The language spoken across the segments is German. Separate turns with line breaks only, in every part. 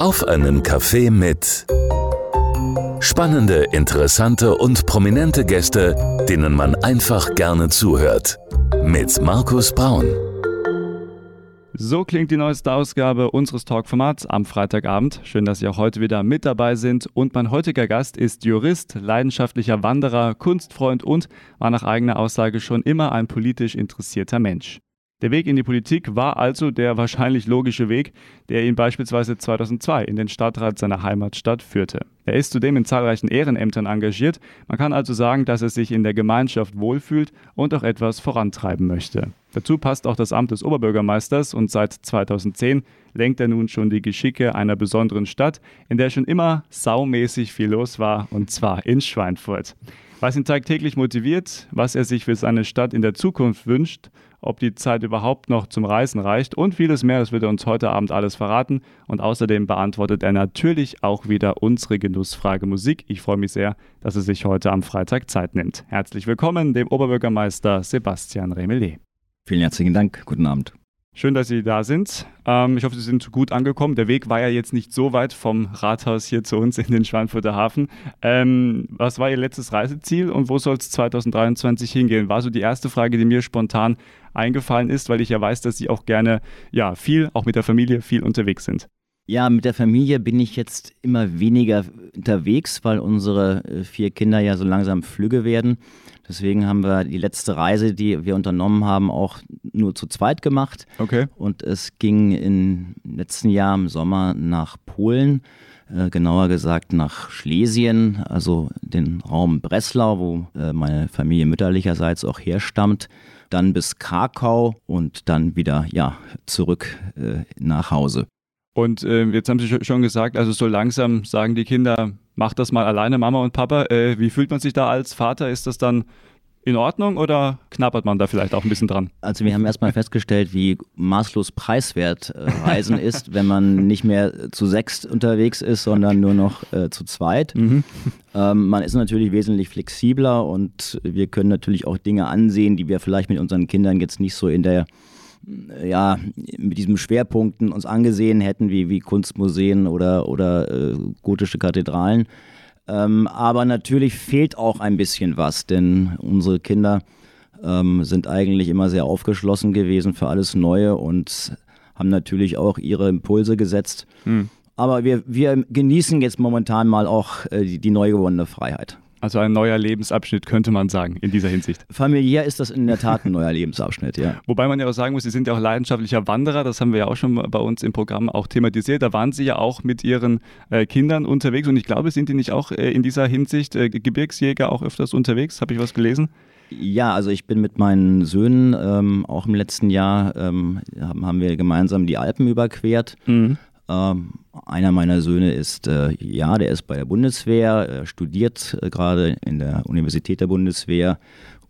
Auf einen Kaffee mit spannende, interessante und prominente Gäste, denen man einfach gerne zuhört. Mit Markus Braun.
So klingt die neueste Ausgabe unseres Talkformats am Freitagabend. Schön, dass Sie auch heute wieder mit dabei sind. Und mein heutiger Gast ist Jurist, leidenschaftlicher Wanderer, Kunstfreund und war nach eigener Aussage schon immer ein politisch interessierter Mensch. Der Weg in die Politik war also der wahrscheinlich logische Weg, der ihn beispielsweise 2002 in den Stadtrat seiner Heimatstadt führte. Er ist zudem in zahlreichen Ehrenämtern engagiert. Man kann also sagen, dass er sich in der Gemeinschaft wohlfühlt und auch etwas vorantreiben möchte. Dazu passt auch das Amt des Oberbürgermeisters und seit 2010 lenkt er nun schon die Geschicke einer besonderen Stadt, in der schon immer saumäßig viel los war, und zwar in Schweinfurt. Was ihn tagtäglich motiviert, was er sich für seine Stadt in der Zukunft wünscht ob die Zeit überhaupt noch zum Reisen reicht und vieles mehr. Das wird er uns heute Abend alles verraten. Und außerdem beantwortet er natürlich auch wieder unsere Genussfrage Musik. Ich freue mich sehr, dass er sich heute am Freitag Zeit nimmt. Herzlich willkommen dem Oberbürgermeister Sebastian Remelet.
Vielen herzlichen Dank. Guten Abend.
Schön, dass Sie da sind. Ähm, ich hoffe, Sie sind gut angekommen. Der Weg war ja jetzt nicht so weit vom Rathaus hier zu uns in den Schweinfurter Hafen. Ähm, was war Ihr letztes Reiseziel und wo soll es 2023 hingehen? War so die erste Frage, die mir spontan eingefallen ist, weil ich ja weiß, dass Sie auch gerne ja viel, auch mit der Familie, viel unterwegs sind.
Ja, mit der Familie bin ich jetzt immer weniger unterwegs, weil unsere äh, vier Kinder ja so langsam flügge werden. Deswegen haben wir die letzte Reise, die wir unternommen haben, auch nur zu zweit gemacht.
Okay.
Und es ging im letzten Jahr im Sommer nach Polen, äh, genauer gesagt nach Schlesien, also den Raum Breslau, wo äh, meine Familie mütterlicherseits auch herstammt. Dann bis Krakau und dann wieder ja, zurück äh, nach Hause.
Und äh, jetzt haben Sie schon gesagt, also so langsam sagen die Kinder, macht das mal alleine, Mama und Papa. Äh, wie fühlt man sich da als Vater? Ist das dann in Ordnung oder knappert man da vielleicht auch ein bisschen dran?
Also wir haben erstmal festgestellt, wie maßlos preiswert äh, Reisen ist, wenn man nicht mehr zu sechs unterwegs ist, sondern nur noch äh, zu zweit. Mhm. Ähm, man ist natürlich wesentlich flexibler und wir können natürlich auch Dinge ansehen, die wir vielleicht mit unseren Kindern jetzt nicht so in der ja, mit diesen Schwerpunkten uns angesehen hätten, wie, wie Kunstmuseen oder, oder äh, gotische Kathedralen. Ähm, aber natürlich fehlt auch ein bisschen was, denn unsere Kinder ähm, sind eigentlich immer sehr aufgeschlossen gewesen für alles Neue und haben natürlich auch ihre Impulse gesetzt. Hm. Aber wir, wir genießen jetzt momentan mal auch äh, die, die neu gewonnene Freiheit.
Also ein neuer Lebensabschnitt könnte man sagen in dieser Hinsicht.
Familiär ist das in der Tat ein neuer Lebensabschnitt, ja.
Wobei man ja auch sagen muss, Sie sind ja auch leidenschaftlicher Wanderer, das haben wir ja auch schon bei uns im Programm auch thematisiert. Da waren Sie ja auch mit Ihren äh, Kindern unterwegs und ich glaube, sind die nicht auch äh, in dieser Hinsicht äh, Gebirgsjäger auch öfters unterwegs? Habe ich was gelesen?
Ja, also ich bin mit meinen Söhnen ähm, auch im letzten Jahr ähm, haben wir gemeinsam die Alpen überquert. Mhm. Ähm, einer meiner Söhne ist, äh, ja, der ist bei der Bundeswehr, äh, studiert äh, gerade in der Universität der Bundeswehr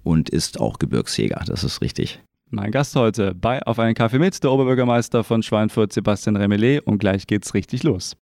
und ist auch Gebirgsjäger, das ist richtig.
Mein Gast heute bei Auf einen Kaffee mit, der Oberbürgermeister von Schweinfurt, Sebastian Remelet. Und gleich geht's richtig los.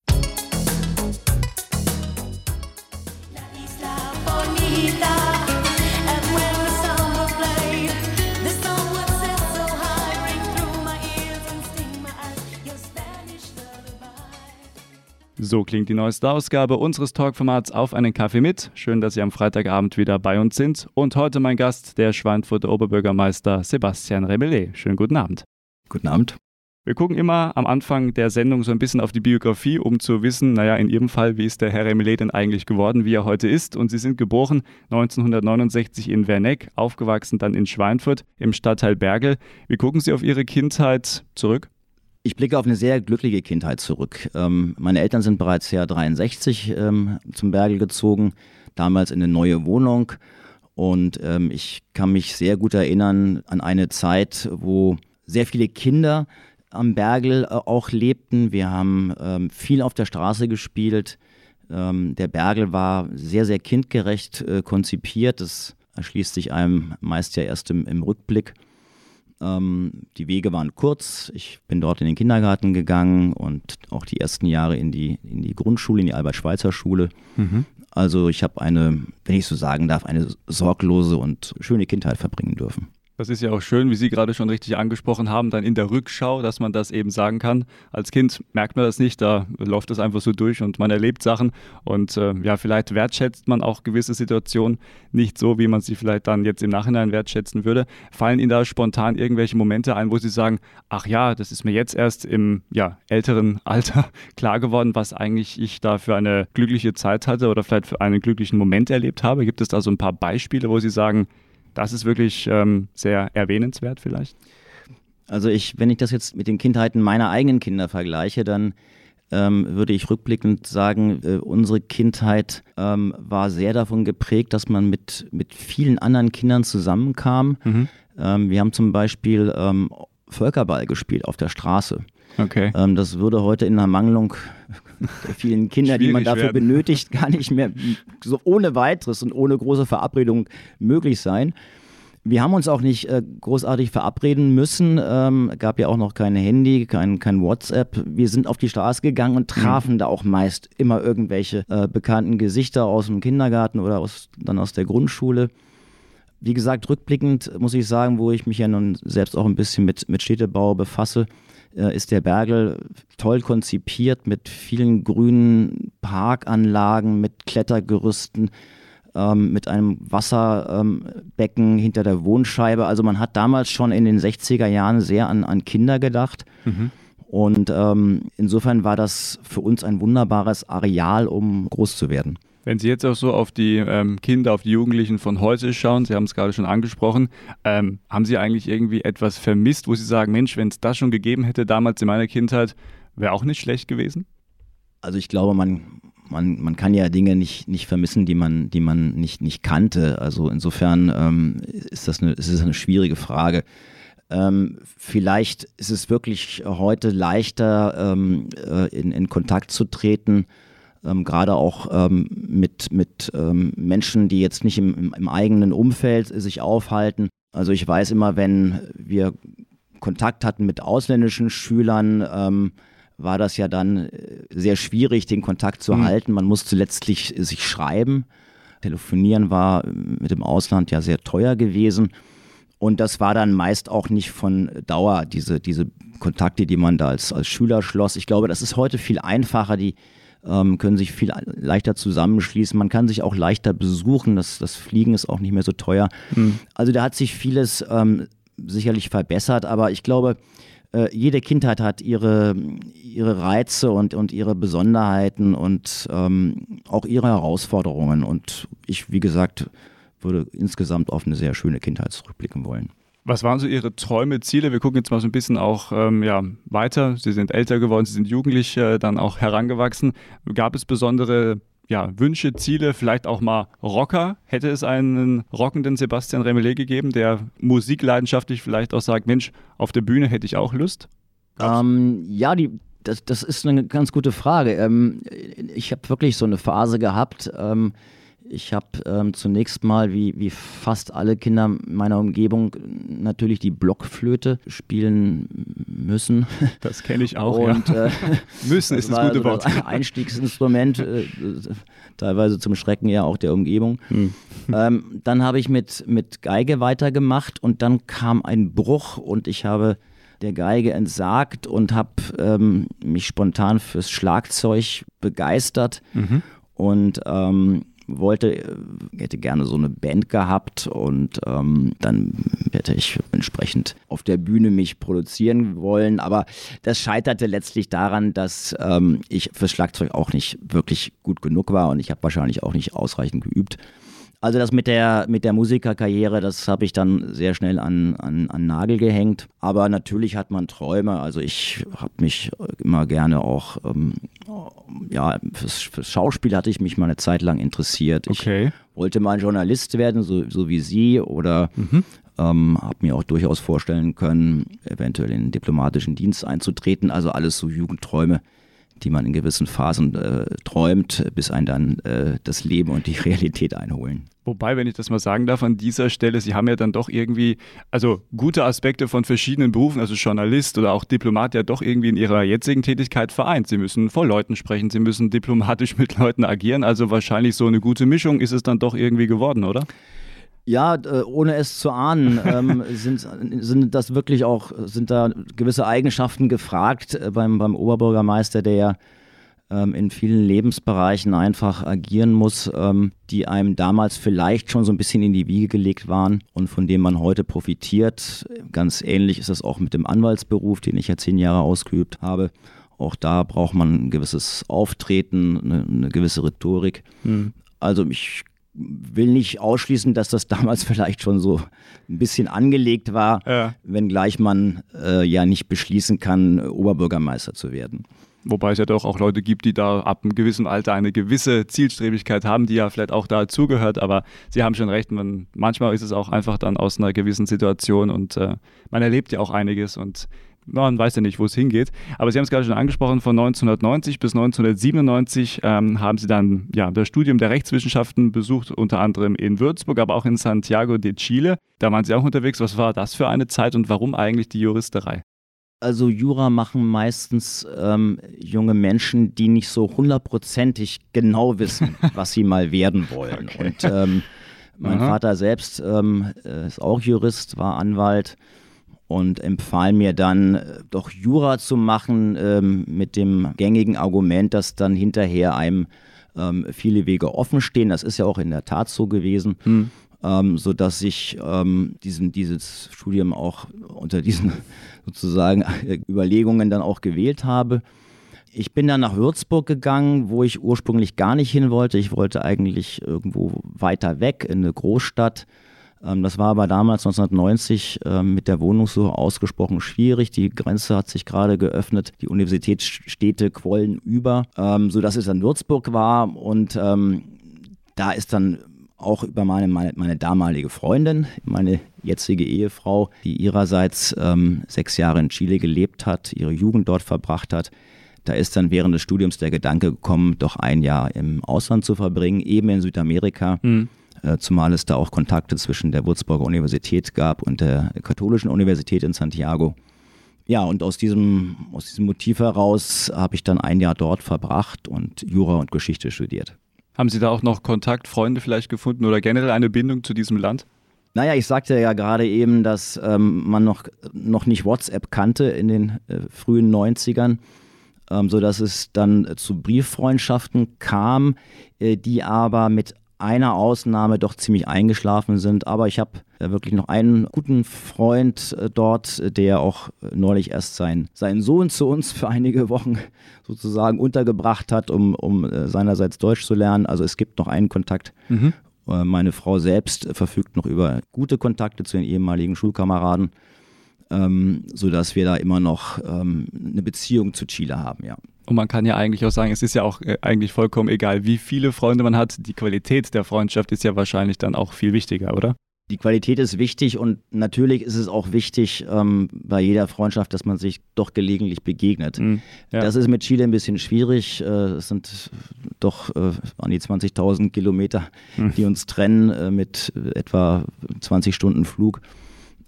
So klingt die neueste Ausgabe unseres Talkformats auf einen Kaffee mit. Schön, dass Sie am Freitagabend wieder bei uns sind. Und heute mein Gast, der Schweinfurter Oberbürgermeister Sebastian Rebellet. Schönen guten Abend.
Guten Abend.
Wir gucken immer am Anfang der Sendung so ein bisschen auf die Biografie, um zu wissen, naja, in Ihrem Fall, wie ist der Herr Remelet denn eigentlich geworden, wie er heute ist. Und Sie sind geboren 1969 in Werneck, aufgewachsen dann in Schweinfurt im Stadtteil Bergel. Wie gucken Sie auf Ihre Kindheit zurück?
Ich blicke auf eine sehr glückliche Kindheit zurück. Ähm, meine Eltern sind bereits Jahr 63 ähm, zum Bergel gezogen, damals in eine neue Wohnung. Und ähm, ich kann mich sehr gut erinnern an eine Zeit, wo sehr viele Kinder am Bergel äh, auch lebten. Wir haben ähm, viel auf der Straße gespielt. Ähm, der Bergel war sehr, sehr kindgerecht äh, konzipiert. Das erschließt sich einem meist ja erst im, im Rückblick. Ähm, die Wege waren kurz. Ich bin dort in den Kindergarten gegangen und auch die ersten Jahre in die, in die Grundschule, in die Albert-Schweitzer-Schule. Mhm. Also ich habe eine, wenn ich so sagen darf, eine sorglose und schöne Kindheit verbringen dürfen.
Das ist ja auch schön, wie Sie gerade schon richtig angesprochen haben, dann in der Rückschau, dass man das eben sagen kann. Als Kind merkt man das nicht, da läuft das einfach so durch und man erlebt Sachen und äh, ja, vielleicht wertschätzt man auch gewisse Situationen nicht so, wie man sie vielleicht dann jetzt im Nachhinein wertschätzen würde. Fallen Ihnen da spontan irgendwelche Momente ein, wo Sie sagen, ach ja, das ist mir jetzt erst im ja, älteren Alter klar geworden, was eigentlich ich da für eine glückliche Zeit hatte oder vielleicht für einen glücklichen Moment erlebt habe? Gibt es da so ein paar Beispiele, wo Sie sagen, das ist wirklich ähm, sehr erwähnenswert vielleicht.
Also ich, wenn ich das jetzt mit den Kindheiten meiner eigenen Kinder vergleiche, dann ähm, würde ich rückblickend sagen, äh, unsere Kindheit ähm, war sehr davon geprägt, dass man mit, mit vielen anderen Kindern zusammenkam. Mhm. Ähm, wir haben zum Beispiel ähm, Völkerball gespielt auf der Straße. Okay. Ähm, das würde heute in der Mangelung der vielen Kinder, die man dafür werden. benötigt, gar nicht mehr so ohne weiteres und ohne große Verabredung möglich sein. Wir haben uns auch nicht äh, großartig verabreden müssen. Ähm, gab ja auch noch kein Handy, kein, kein WhatsApp. Wir sind auf die Straße gegangen und trafen mhm. da auch meist immer irgendwelche äh, bekannten Gesichter aus dem Kindergarten oder aus, dann aus der Grundschule. Wie gesagt, rückblickend muss ich sagen, wo ich mich ja nun selbst auch ein bisschen mit, mit Städtebau befasse, äh, ist der Bergel toll konzipiert mit vielen grünen Parkanlagen, mit Klettergerüsten, ähm, mit einem Wasserbecken ähm, hinter der Wohnscheibe. Also man hat damals schon in den 60er Jahren sehr an, an Kinder gedacht. Mhm. Und ähm, insofern war das für uns ein wunderbares Areal, um groß zu werden.
Wenn Sie jetzt auch so auf die ähm, Kinder, auf die Jugendlichen von heute schauen, Sie haben es gerade schon angesprochen, ähm, haben Sie eigentlich irgendwie etwas vermisst, wo Sie sagen, Mensch, wenn es das schon gegeben hätte damals in meiner Kindheit, wäre auch nicht schlecht gewesen?
Also ich glaube, man, man, man kann ja Dinge nicht, nicht vermissen, die man, die man nicht, nicht kannte. Also insofern ähm, ist, das eine, ist das eine schwierige Frage. Ähm, vielleicht ist es wirklich heute leichter, ähm, äh, in, in Kontakt zu treten ähm, gerade auch ähm, mit, mit ähm, Menschen, die jetzt nicht im, im, eigenen Umfeld sich aufhalten. Also ich weiß immer, wenn wir Kontakt hatten mit ausländischen Schülern, ähm, war das ja dann äh, sehr schwierig, den Kontakt zu mhm. halten. Man musste letztlich sich schreiben. Telefonieren war mit dem Ausland ja sehr teuer gewesen. Und das war dann meist auch nicht von Dauer, diese, diese Kontakte, die man da als, als Schüler schloss. Ich glaube, das ist heute viel einfacher. Die, ähm, können sich viel leichter zusammenschließen. Man kann sich auch leichter besuchen. Das, das Fliegen ist auch nicht mehr so teuer. Mhm. Also da hat sich vieles ähm, sicherlich verbessert, aber ich glaube, äh, jede Kindheit hat ihre, ihre Reize und, und ihre Besonderheiten und ähm, auch ihre Herausforderungen. Und ich, wie gesagt, würde insgesamt auf eine sehr schöne Kindheit zurückblicken wollen.
Was waren so Ihre Träume, Ziele? Wir gucken jetzt mal so ein bisschen auch ähm, ja, weiter. Sie sind älter geworden, Sie sind jugendlich äh, dann auch herangewachsen. Gab es besondere ja, Wünsche, Ziele, vielleicht auch mal Rocker? Hätte es einen rockenden Sebastian Remelé gegeben, der musikleidenschaftlich vielleicht auch sagt, Mensch, auf der Bühne hätte ich auch Lust?
Ähm, ja, die, das, das ist eine ganz gute Frage. Ähm, ich habe wirklich so eine Phase gehabt, ähm, ich habe ähm, zunächst mal, wie, wie fast alle Kinder meiner Umgebung, natürlich die Blockflöte spielen müssen.
Das kenne ich auch. Und, ja. äh, müssen ist das gute Wort.
Ein Einstiegsinstrument, äh, teilweise zum Schrecken ja auch der Umgebung. Hm. Ähm, dann habe ich mit, mit Geige weitergemacht und dann kam ein Bruch und ich habe der Geige entsagt und habe ähm, mich spontan fürs Schlagzeug begeistert. Mhm. Und ähm, wollte, äh, hätte gerne so eine Band gehabt und ähm, dann hätte ich entsprechend auf der Bühne mich produzieren wollen. Aber das scheiterte letztlich daran, dass ähm, ich fürs Schlagzeug auch nicht wirklich gut genug war und ich habe wahrscheinlich auch nicht ausreichend geübt. Also das mit der, mit der Musikerkarriere, das habe ich dann sehr schnell an, an, an Nagel gehängt. Aber natürlich hat man Träume. Also ich habe mich immer gerne auch, ähm, ja, fürs, fürs, Schauspiel hatte ich mich mal eine Zeit lang interessiert. Okay. Ich wollte mal Journalist werden, so, so wie Sie, oder mhm. ähm, habe mir auch durchaus vorstellen können, eventuell in den diplomatischen Dienst einzutreten. Also alles so Jugendträume die man in gewissen Phasen äh, träumt, bis einen dann äh, das Leben und die Realität einholen.
Wobei, wenn ich das mal sagen darf, an dieser Stelle, Sie haben ja dann doch irgendwie, also gute Aspekte von verschiedenen Berufen, also Journalist oder auch Diplomat, ja doch irgendwie in Ihrer jetzigen Tätigkeit vereint. Sie müssen vor Leuten sprechen, Sie müssen diplomatisch mit Leuten agieren, also wahrscheinlich so eine gute Mischung ist es dann doch irgendwie geworden, oder?
Ja, äh, ohne es zu ahnen, ähm, sind, sind das wirklich auch, sind da gewisse Eigenschaften gefragt äh, beim, beim Oberbürgermeister, der ja ähm, in vielen Lebensbereichen einfach agieren muss, ähm, die einem damals vielleicht schon so ein bisschen in die Wiege gelegt waren und von denen man heute profitiert. Ganz ähnlich ist es auch mit dem Anwaltsberuf, den ich ja zehn Jahre ausgeübt habe. Auch da braucht man ein gewisses Auftreten, eine, eine gewisse Rhetorik. Mhm. Also ich will nicht ausschließen, dass das damals vielleicht schon so ein bisschen angelegt war, ja. wenngleich man äh, ja nicht beschließen kann, Oberbürgermeister zu werden.
Wobei es ja doch auch Leute gibt, die da ab einem gewissen Alter eine gewisse Zielstrebigkeit haben, die ja vielleicht auch dazugehört. Aber Sie haben schon recht, man, manchmal ist es auch einfach dann aus einer gewissen Situation und äh, man erlebt ja auch einiges und man weiß ja nicht, wo es hingeht. Aber Sie haben es gerade schon angesprochen, von 1990 bis 1997 ähm, haben Sie dann ja, das Studium der Rechtswissenschaften besucht, unter anderem in Würzburg, aber auch in Santiago de Chile. Da waren Sie auch unterwegs. Was war das für eine Zeit und warum eigentlich die Juristerei?
Also Jura machen meistens ähm, junge Menschen, die nicht so hundertprozentig genau wissen, was sie mal werden wollen. Okay. Und ähm, mein Aha. Vater selbst ähm, ist auch Jurist, war Anwalt und empfahl mir dann, äh, doch Jura zu machen ähm, mit dem gängigen Argument, dass dann hinterher einem ähm, viele Wege offen stehen. Das ist ja auch in der Tat so gewesen. Hm. Ähm, so dass ich ähm, diesen, dieses Studium auch unter diesen sozusagen äh, Überlegungen dann auch gewählt habe. Ich bin dann nach Würzburg gegangen, wo ich ursprünglich gar nicht hin wollte. Ich wollte eigentlich irgendwo weiter weg in eine Großstadt das war aber damals 1990 ähm, mit der Wohnungssuche ausgesprochen schwierig. Die Grenze hat sich gerade geöffnet, die Universitätsstädte quollen über, ähm, sodass es dann Würzburg war und da ist dann auch über meine, meine, meine, damalige Freundin, meine jetzige Ehefrau, die ihrerseits ähm, sechs Jahre in Chile gelebt hat, ihre Jugend dort verbracht hat. Da ist dann während des Studiums der Gedanke gekommen, doch ein Jahr im Ausland zu verbringen, eben in Südamerika. Mhm. Äh, zumal es da auch Kontakte zwischen der Würzburger Universität gab und der Katholischen Universität in Santiago. Ja, und aus diesem, aus diesem Motiv heraus habe ich dann ein Jahr dort verbracht und Jura und Geschichte studiert.
Haben Sie da auch noch Kontakt, Freunde vielleicht gefunden oder generell eine Bindung zu diesem Land?
Naja, ich sagte ja gerade eben, dass ähm, man noch, noch nicht WhatsApp kannte in den äh, frühen 90ern, ähm, sodass es dann zu Brieffreundschaften kam, äh, die aber mit einer Ausnahme doch ziemlich eingeschlafen sind. Aber ich habe äh, wirklich noch einen guten Freund äh, dort, der auch äh, neulich erst sein, seinen Sohn zu uns für einige Wochen sozusagen untergebracht hat, um, um seinerseits Deutsch zu lernen. Also es gibt noch einen Kontakt. Mhm. Meine Frau selbst verfügt noch über gute Kontakte zu den ehemaligen Schulkameraden, ähm, sodass wir da immer noch ähm, eine Beziehung zu Chile haben, ja.
Und man kann ja eigentlich auch sagen, es ist ja auch äh, eigentlich vollkommen egal, wie viele Freunde man hat. Die Qualität der Freundschaft ist ja wahrscheinlich dann auch viel wichtiger, oder?
Die Qualität ist wichtig und natürlich ist es auch wichtig ähm, bei jeder Freundschaft, dass man sich doch gelegentlich begegnet. Mm, ja. Das ist mit Chile ein bisschen schwierig. Äh, es sind doch äh, an die 20.000 Kilometer, mm. die uns trennen äh, mit etwa 20 Stunden Flug,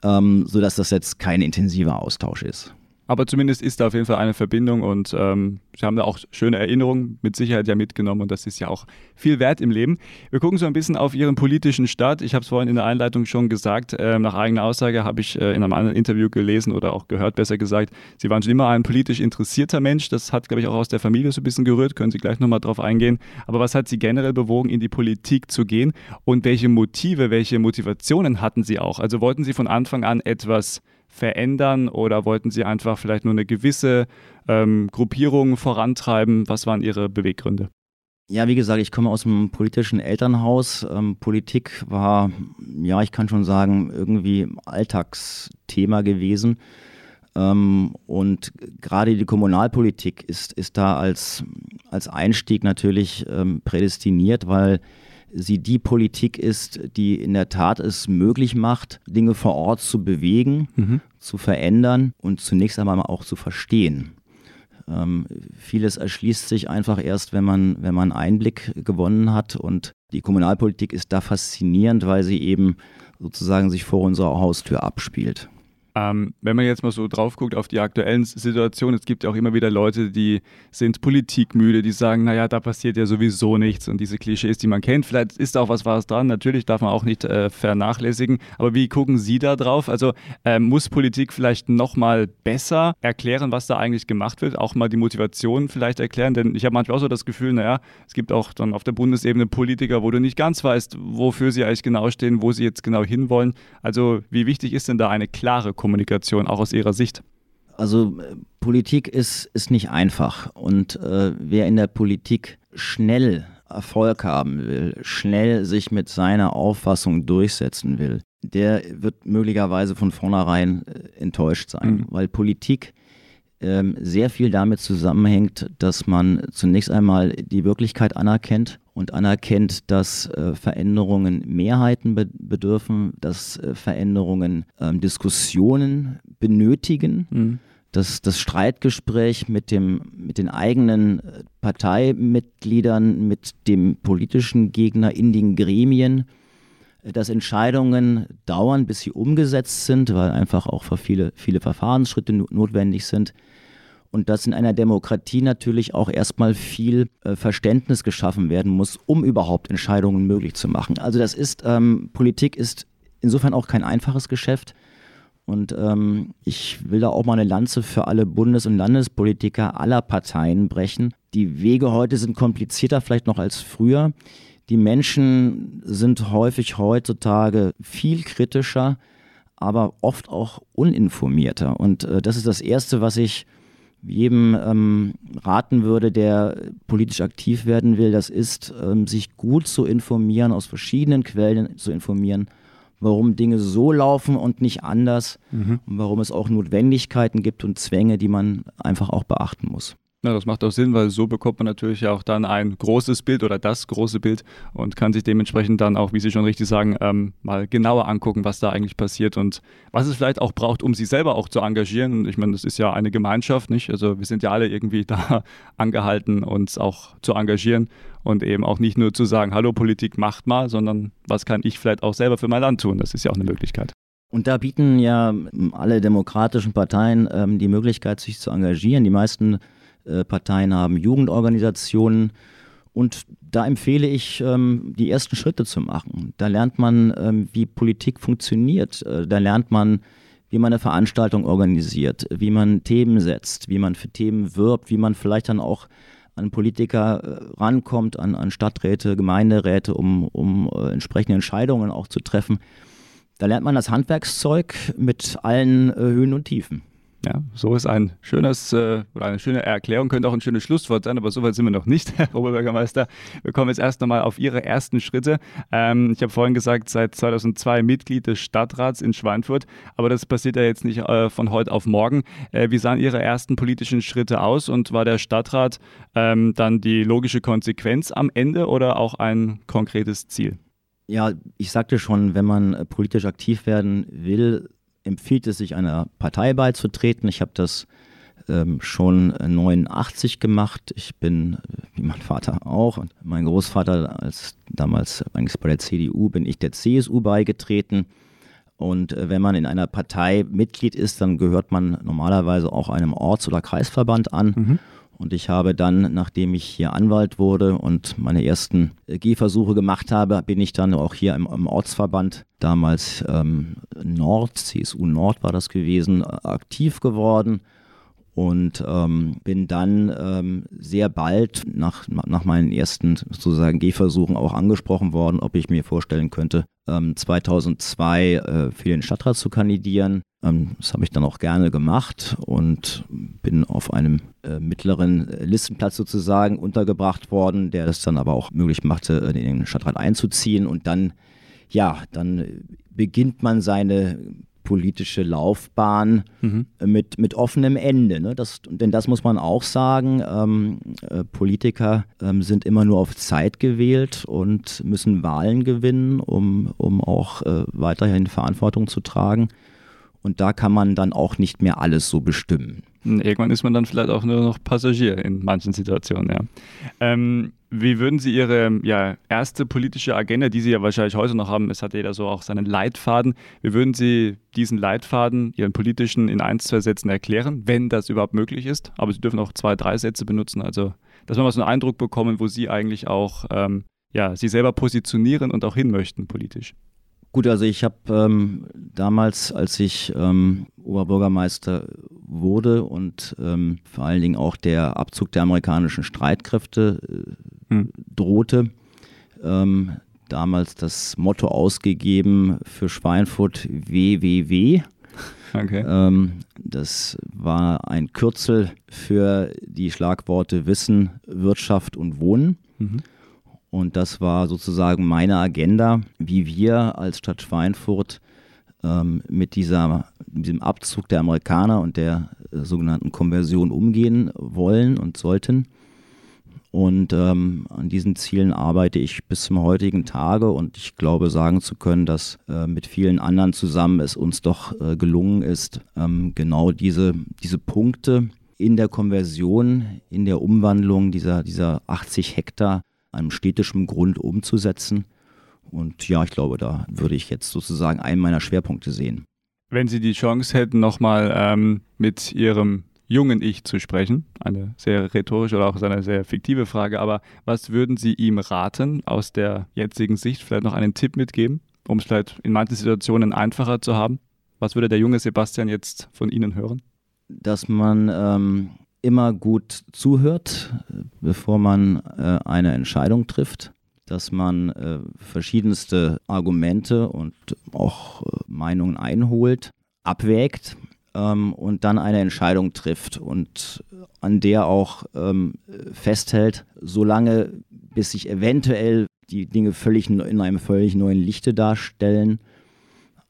ähm, sodass das jetzt kein intensiver Austausch ist.
Aber zumindest ist da auf jeden Fall eine Verbindung und ähm, sie haben da auch schöne Erinnerungen mit Sicherheit ja mitgenommen und das ist ja auch viel wert im Leben. Wir gucken so ein bisschen auf Ihren politischen Start. Ich habe es vorhin in der Einleitung schon gesagt. Ähm, nach eigener Aussage habe ich äh, in einem anderen Interview gelesen oder auch gehört, besser gesagt, Sie waren schon immer ein politisch interessierter Mensch. Das hat, glaube ich, auch aus der Familie so ein bisschen gerührt. Können Sie gleich nochmal drauf eingehen. Aber was hat Sie generell bewogen, in die Politik zu gehen und welche Motive, welche Motivationen hatten Sie auch? Also wollten Sie von Anfang an etwas verändern oder wollten Sie einfach vielleicht nur eine gewisse ähm, Gruppierung vorantreiben? Was waren Ihre Beweggründe?
Ja, wie gesagt, ich komme aus einem politischen Elternhaus. Ähm, Politik war, ja, ich kann schon sagen, irgendwie Alltagsthema gewesen. Ähm, und gerade die Kommunalpolitik ist, ist da als, als Einstieg natürlich ähm, prädestiniert, weil sie die Politik ist, die in der Tat es möglich macht, Dinge vor Ort zu bewegen, mhm. zu verändern und zunächst einmal auch zu verstehen. Ähm, vieles erschließt sich einfach erst, wenn man, wenn man Einblick gewonnen hat. Und die Kommunalpolitik ist da faszinierend, weil sie eben sozusagen sich vor unserer Haustür abspielt.
Ähm, wenn man jetzt mal so drauf guckt auf die aktuellen Situationen, es gibt ja auch immer wieder Leute, die sind politikmüde, die sagen, naja, da passiert ja sowieso nichts und diese Klischees, die man kennt, vielleicht ist auch was Wahres dran, natürlich darf man auch nicht äh, vernachlässigen, aber wie gucken Sie da drauf? Also äh, muss Politik vielleicht nochmal besser erklären, was da eigentlich gemacht wird, auch mal die Motivation vielleicht erklären, denn ich habe manchmal auch so das Gefühl, naja, es gibt auch dann auf der Bundesebene Politiker, wo du nicht ganz weißt, wofür sie eigentlich genau stehen, wo sie jetzt genau hinwollen. Also wie wichtig ist denn da eine klare Kommunikation, auch aus Ihrer Sicht?
Also äh, Politik ist, ist nicht einfach. Und äh, wer in der Politik schnell Erfolg haben will, schnell sich mit seiner Auffassung durchsetzen will, der wird möglicherweise von vornherein äh, enttäuscht sein, mhm. weil Politik ähm, sehr viel damit zusammenhängt, dass man zunächst einmal die Wirklichkeit anerkennt und anerkennt, dass äh, Veränderungen Mehrheiten be bedürfen, dass äh, Veränderungen ähm, Diskussionen benötigen. Mhm. Dass das Streitgespräch mit, dem, mit den eigenen äh, Parteimitgliedern, mit dem politischen Gegner in den Gremien, äh, dass Entscheidungen dauern, bis sie umgesetzt sind, weil einfach auch für viele, viele Verfahrensschritte notwendig sind und dass in einer Demokratie natürlich auch erstmal viel äh, Verständnis geschaffen werden muss, um überhaupt Entscheidungen möglich zu machen. Also das ist, ähm, Politik ist insofern auch kein einfaches Geschäft. Und ähm, ich will da auch mal eine Lanze für alle Bundes- und Landespolitiker aller Parteien brechen. Die Wege heute sind komplizierter vielleicht noch als früher. Die Menschen sind häufig heutzutage viel kritischer, aber oft auch uninformierter. Und äh, das ist das Erste, was ich jedem ähm, raten würde, der politisch aktiv werden will, das ist, ähm, sich gut zu informieren, aus verschiedenen Quellen zu informieren, warum Dinge so laufen und nicht anders mhm. und warum es auch Notwendigkeiten gibt und Zwänge, die man einfach auch beachten muss.
Ja, das macht auch Sinn, weil so bekommt man natürlich auch dann ein großes Bild oder das große Bild und kann sich dementsprechend dann auch, wie Sie schon richtig sagen, ähm, mal genauer angucken, was da eigentlich passiert und was es vielleicht auch braucht, um sich selber auch zu engagieren. Ich meine, das ist ja eine Gemeinschaft, nicht? Also wir sind ja alle irgendwie da angehalten, uns auch zu engagieren und eben auch nicht nur zu sagen, hallo Politik, macht mal, sondern was kann ich vielleicht auch selber für mein Land tun? Das ist ja auch eine Möglichkeit.
Und da bieten ja alle demokratischen Parteien ähm, die Möglichkeit, sich zu engagieren. Die meisten Parteien haben Jugendorganisationen. Und da empfehle ich, ähm, die ersten Schritte zu machen. Da lernt man, ähm, wie Politik funktioniert. Äh, da lernt man, wie man eine Veranstaltung organisiert, wie man Themen setzt, wie man für Themen wirbt, wie man vielleicht dann auch an Politiker äh, rankommt, an, an Stadträte, Gemeinderäte, um, um entsprechende Entscheidungen auch zu treffen. Da lernt man das Handwerkszeug mit allen Höhen und Tiefen.
Ja, so ist ein schönes äh, oder eine schöne Erklärung, könnte auch ein schönes Schlusswort sein, aber so weit sind wir noch nicht, Herr Oberbürgermeister. Wir kommen jetzt erst nochmal auf Ihre ersten Schritte. Ähm, ich habe vorhin gesagt, seit 2002 Mitglied des Stadtrats in Schweinfurt, aber das passiert ja jetzt nicht äh, von heute auf morgen. Äh, wie sahen Ihre ersten politischen Schritte aus und war der Stadtrat ähm, dann die logische Konsequenz am Ende oder auch ein konkretes Ziel?
Ja, ich sagte schon, wenn man äh, politisch aktiv werden will, empfiehlt es sich, einer Partei beizutreten. Ich habe das ähm, schon 89 gemacht. Ich bin, wie mein Vater auch, und mein Großvater als damals eigentlich bei der CDU, bin ich der CSU beigetreten. Und äh, wenn man in einer Partei Mitglied ist, dann gehört man normalerweise auch einem Orts- oder Kreisverband an. Mhm. Und ich habe dann, nachdem ich hier Anwalt wurde und meine ersten Gehversuche gemacht habe, bin ich dann auch hier im, im Ortsverband, damals ähm, Nord, CSU Nord war das gewesen, aktiv geworden und ähm, bin dann ähm, sehr bald nach, nach meinen ersten sozusagen Gehversuchen auch angesprochen worden, ob ich mir vorstellen könnte, ähm, 2002 äh, für den Stadtrat zu kandidieren. Ähm, das habe ich dann auch gerne gemacht und bin auf einem äh, mittleren Listenplatz sozusagen untergebracht worden, der das dann aber auch möglich machte, in den Stadtrat einzuziehen und dann ja, dann beginnt man seine politische Laufbahn mhm. mit, mit offenem Ende. Ne? Das, denn das muss man auch sagen, ähm, äh, Politiker ähm, sind immer nur auf Zeit gewählt und müssen Wahlen gewinnen, um, um auch äh, weiterhin Verantwortung zu tragen. Und da kann man dann auch nicht mehr alles so bestimmen.
Irgendwann ist man dann vielleicht auch nur noch Passagier in manchen Situationen, ja. Ähm, wie würden Sie Ihre ja, erste politische Agenda, die Sie ja wahrscheinlich heute noch haben, es hat jeder so auch seinen Leitfaden, wie würden Sie diesen Leitfaden, Ihren politischen, in ein, zwei Sätzen erklären, wenn das überhaupt möglich ist? Aber Sie dürfen auch zwei, drei Sätze benutzen, also dass wir mal so einen Eindruck bekommen, wo Sie eigentlich auch ähm, ja, Sie selber positionieren und auch hin möchten politisch.
Gut, also ich habe ähm, damals, als ich ähm, Oberbürgermeister wurde und ähm, vor allen Dingen auch der Abzug der amerikanischen Streitkräfte äh, hm. drohte, ähm, damals das Motto ausgegeben für Schweinfurt WWW. Okay. Ähm, das war ein Kürzel für die Schlagworte Wissen, Wirtschaft und Wohnen. Mhm. Und das war sozusagen meine Agenda, wie wir als Stadt Schweinfurt ähm, mit, dieser, mit diesem Abzug der Amerikaner und der äh, sogenannten Konversion umgehen wollen und sollten. Und ähm, an diesen Zielen arbeite ich bis zum heutigen Tage und ich glaube sagen zu können, dass äh, mit vielen anderen zusammen es uns doch äh, gelungen ist, ähm, genau diese, diese Punkte in der Konversion, in der Umwandlung dieser, dieser 80 Hektar einem städtischen Grund umzusetzen. Und ja, ich glaube, da würde ich jetzt sozusagen einen meiner Schwerpunkte sehen.
Wenn Sie die Chance hätten, nochmal ähm, mit Ihrem jungen Ich zu sprechen, eine sehr rhetorische oder auch eine sehr fiktive Frage, aber was würden Sie ihm raten aus der jetzigen Sicht? Vielleicht noch einen Tipp mitgeben, um es vielleicht in manchen Situationen einfacher zu haben? Was würde der junge Sebastian jetzt von Ihnen hören?
Dass man ähm, immer gut zuhört, bevor man äh, eine Entscheidung trifft, dass man äh, verschiedenste Argumente und auch äh, Meinungen einholt, abwägt ähm, und dann eine Entscheidung trifft und an der auch ähm, festhält, solange bis sich eventuell die Dinge völlig in einem völlig neuen Lichte darstellen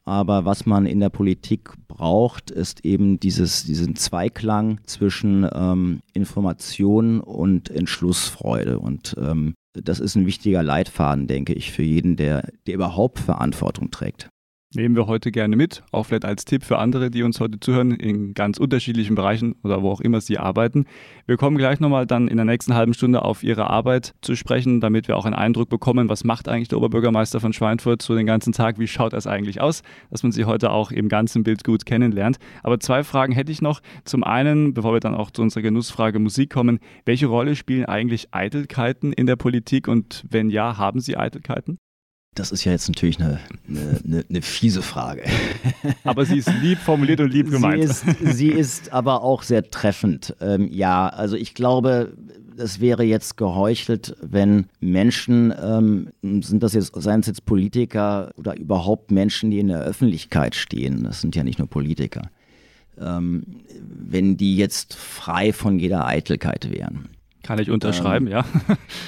aber was man in der Politik braucht, ist eben dieses, diesen Zweiklang zwischen ähm, Information und Entschlussfreude. Und ähm, das ist ein wichtiger Leitfaden, denke ich, für jeden, der, der überhaupt Verantwortung trägt
nehmen wir heute gerne mit, auch vielleicht als Tipp für andere, die uns heute zuhören, in ganz unterschiedlichen Bereichen oder wo auch immer sie arbeiten. Wir kommen gleich nochmal dann in der nächsten halben Stunde auf Ihre Arbeit zu sprechen, damit wir auch einen Eindruck bekommen, was macht eigentlich der Oberbürgermeister von Schweinfurt so den ganzen Tag, wie schaut das eigentlich aus, dass man Sie heute auch im ganzen Bild gut kennenlernt. Aber zwei Fragen hätte ich noch. Zum einen, bevor wir dann auch zu unserer Genussfrage Musik kommen, welche Rolle spielen eigentlich Eitelkeiten in der Politik und wenn ja, haben Sie Eitelkeiten?
Das ist ja jetzt natürlich eine, eine, eine, eine, fiese Frage.
Aber sie ist lieb formuliert und lieb gemeint.
Sie ist, sie ist aber auch sehr treffend. Ähm, ja, also ich glaube, es wäre jetzt geheuchelt, wenn Menschen, ähm, sind das jetzt, seien es jetzt Politiker oder überhaupt Menschen, die in der Öffentlichkeit stehen, das sind ja nicht nur Politiker, ähm, wenn die jetzt frei von jeder Eitelkeit wären.
Kann ich unterschreiben, ähm, ja.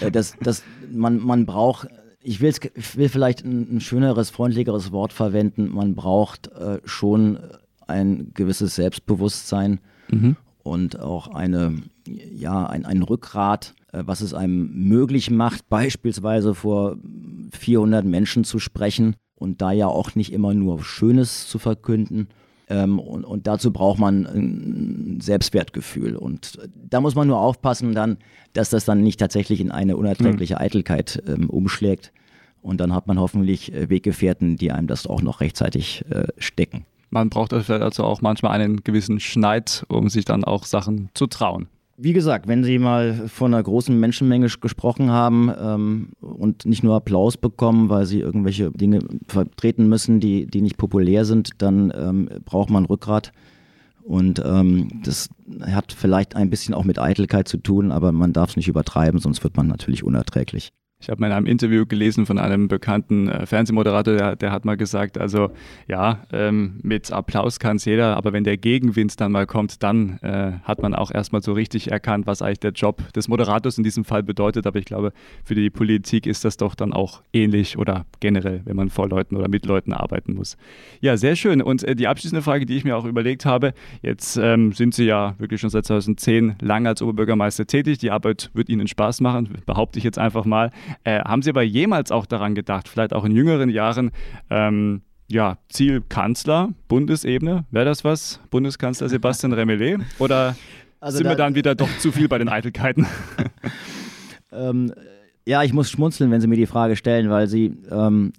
Äh, das, das, man, man braucht ich, ich will vielleicht ein, ein, schöneres, freundlicheres Wort verwenden. Man braucht äh, schon ein gewisses Selbstbewusstsein mhm. und auch eine, ja, ein, ein Rückgrat, äh, was es einem möglich macht, beispielsweise vor 400 Menschen zu sprechen und da ja auch nicht immer nur Schönes zu verkünden. Ähm, und, und, dazu braucht man ein Selbstwertgefühl. Und da muss man nur aufpassen, dann, dass das dann nicht tatsächlich in eine unerträgliche mhm. Eitelkeit ähm, umschlägt. Und dann hat man hoffentlich äh, Weggefährten, die einem das auch noch rechtzeitig äh, stecken.
Man braucht also auch manchmal einen gewissen Schneid, um sich dann auch Sachen zu trauen.
Wie gesagt, wenn Sie mal von einer großen Menschenmenge gesprochen haben ähm, und nicht nur Applaus bekommen, weil Sie irgendwelche Dinge vertreten müssen, die, die nicht populär sind, dann ähm, braucht man Rückgrat. Und ähm, das hat vielleicht ein bisschen auch mit Eitelkeit zu tun, aber man darf es nicht übertreiben, sonst wird man natürlich unerträglich.
Ich habe mal in einem Interview gelesen von einem bekannten äh, Fernsehmoderator, der, der, hat mal gesagt, also ja, ähm, mit Applaus kann es jeder, aber wenn der Gegenwind dann mal kommt, dann äh, hat man auch erstmal so richtig erkannt, was eigentlich der Job des Moderators in diesem Fall bedeutet. Aber ich glaube, für die Politik ist das doch dann auch ähnlich oder generell, wenn man vor Leuten oder mit Leuten arbeiten muss. Ja, sehr schön. Und äh, die abschließende Frage, die ich mir auch überlegt habe, jetzt ähm, sind Sie ja wirklich schon seit 2010 lang als Oberbürgermeister tätig. Die Arbeit wird Ihnen Spaß machen, behaupte ich jetzt einfach mal. Äh, haben Sie aber jemals auch daran gedacht, vielleicht auch in jüngeren Jahren, ähm, ja, Ziel Kanzler, Bundesebene. Wäre das was? Bundeskanzler Sebastian Remelé? Oder also sind da, wir dann wieder doch zu viel bei den Eitelkeiten?
ähm, ja, ich muss schmunzeln, wenn Sie mir die Frage stellen, weil sie ähm,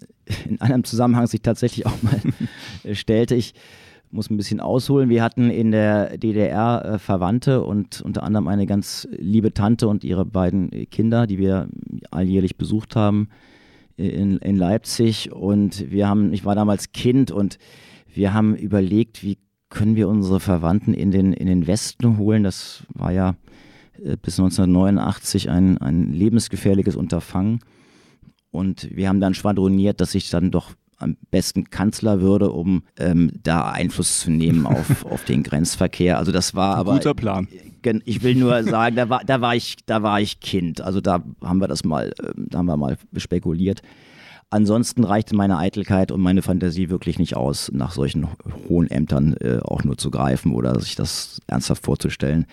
in einem Zusammenhang sich tatsächlich auch mal stellte. Ich muss ein bisschen ausholen. Wir hatten in der DDR äh, Verwandte und unter anderem eine ganz liebe Tante und ihre beiden Kinder, die wir alljährlich besucht haben in, in Leipzig. Und wir haben, ich war damals Kind und wir haben überlegt, wie können wir unsere Verwandten in den, in den Westen holen. Das war ja äh, bis 1989 ein, ein lebensgefährliches Unterfangen. Und wir haben dann schwadroniert, dass ich dann doch am besten Kanzler würde, um ähm, da Einfluss zu nehmen auf, auf den Grenzverkehr. Also das war aber
guter Plan.
Ich will nur sagen, da war, da war ich, da war ich Kind. Also da haben wir das mal, ähm, da haben wir mal spekuliert. Ansonsten reichte meine Eitelkeit und meine Fantasie wirklich nicht aus, nach solchen hohen Ämtern äh, auch nur zu greifen oder sich das ernsthaft vorzustellen.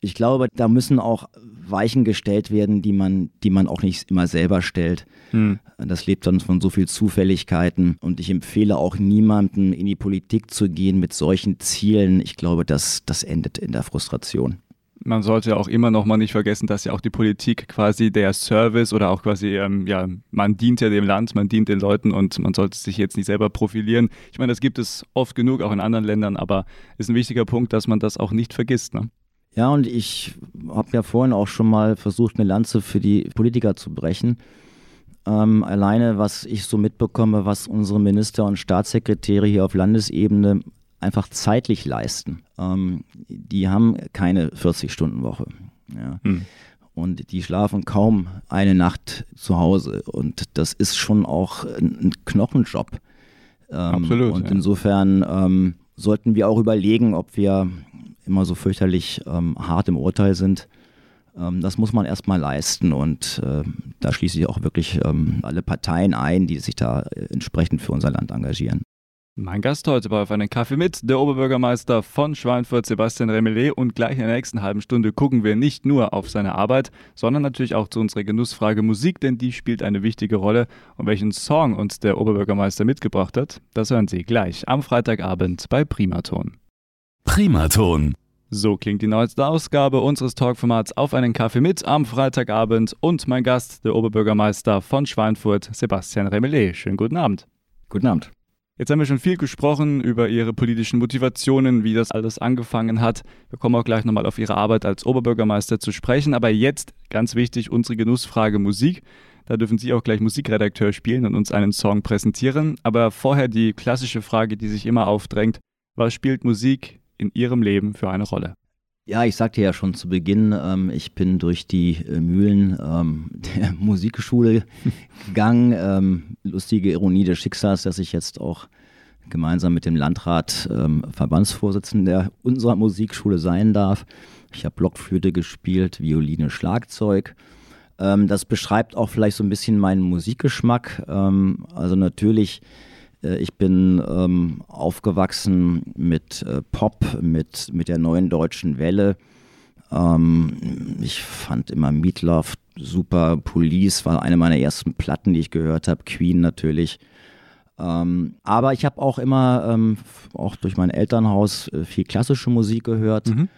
Ich glaube, da müssen auch Weichen gestellt werden, die man, die man auch nicht immer selber stellt. Hm. Das lebt dann von so viel Zufälligkeiten. Und ich empfehle auch niemandem, in die Politik zu gehen mit solchen Zielen. Ich glaube, das, das endet in der Frustration
man sollte auch immer noch mal nicht vergessen, dass ja auch die Politik quasi der Service oder auch quasi, ähm, ja, man dient ja dem Land, man dient den Leuten und man sollte sich jetzt nicht selber profilieren. Ich meine, das gibt es oft genug auch in anderen Ländern, aber ist ein wichtiger Punkt, dass man das auch nicht vergisst. Ne?
Ja, und ich habe ja vorhin auch schon mal versucht, eine Lanze für die Politiker zu brechen. Ähm, alleine, was ich so mitbekomme, was unsere Minister und Staatssekretäre hier auf Landesebene einfach zeitlich leisten. Ähm, die haben keine 40-Stunden-Woche. Ja. Hm. Und die schlafen kaum eine Nacht zu Hause. Und das ist schon auch ein Knochenjob.
Ähm, Absolut.
Und ja. insofern ähm, sollten wir auch überlegen, ob wir immer so fürchterlich ähm, hart im Urteil sind. Ähm, das muss man erstmal leisten und äh, da schließe ich auch wirklich ähm, alle Parteien ein, die sich da äh, entsprechend für unser Land engagieren.
Mein Gast heute bei Auf einen Kaffee mit, der Oberbürgermeister von Schweinfurt, Sebastian Remelé. Und gleich in der nächsten halben Stunde gucken wir nicht nur auf seine Arbeit, sondern natürlich auch zu unserer Genussfrage Musik, denn die spielt eine wichtige Rolle. Und welchen Song uns der Oberbürgermeister mitgebracht hat, das hören Sie gleich am Freitagabend bei Primaton.
Primaton.
So klingt die neueste Ausgabe unseres Talkformats Auf einen Kaffee mit am Freitagabend und mein Gast, der Oberbürgermeister von Schweinfurt, Sebastian Remelé. Schönen guten Abend.
Guten Abend.
Jetzt haben wir schon viel gesprochen über Ihre politischen Motivationen, wie das alles angefangen hat. Wir kommen auch gleich nochmal auf Ihre Arbeit als Oberbürgermeister zu sprechen. Aber jetzt, ganz wichtig, unsere Genussfrage Musik. Da dürfen Sie auch gleich Musikredakteur spielen und uns einen Song präsentieren. Aber vorher die klassische Frage, die sich immer aufdrängt. Was spielt Musik in Ihrem Leben für eine Rolle?
Ja, ich sagte ja schon zu Beginn, ähm, ich bin durch die äh, Mühlen ähm, der Musikschule gegangen. Ähm, lustige Ironie des Schicksals, dass ich jetzt auch gemeinsam mit dem Landrat ähm, Verbandsvorsitzender unserer Musikschule sein darf. Ich habe Blockflöte gespielt, Violine, Schlagzeug. Ähm, das beschreibt auch vielleicht so ein bisschen meinen Musikgeschmack. Ähm, also natürlich ich bin ähm, aufgewachsen mit äh, Pop, mit, mit der neuen deutschen Welle. Ähm, ich fand immer Meatloaf super. Police war eine meiner ersten Platten, die ich gehört habe. Queen natürlich. Ähm, aber ich habe auch immer, ähm, auch durch mein Elternhaus, äh, viel klassische Musik gehört. Mhm.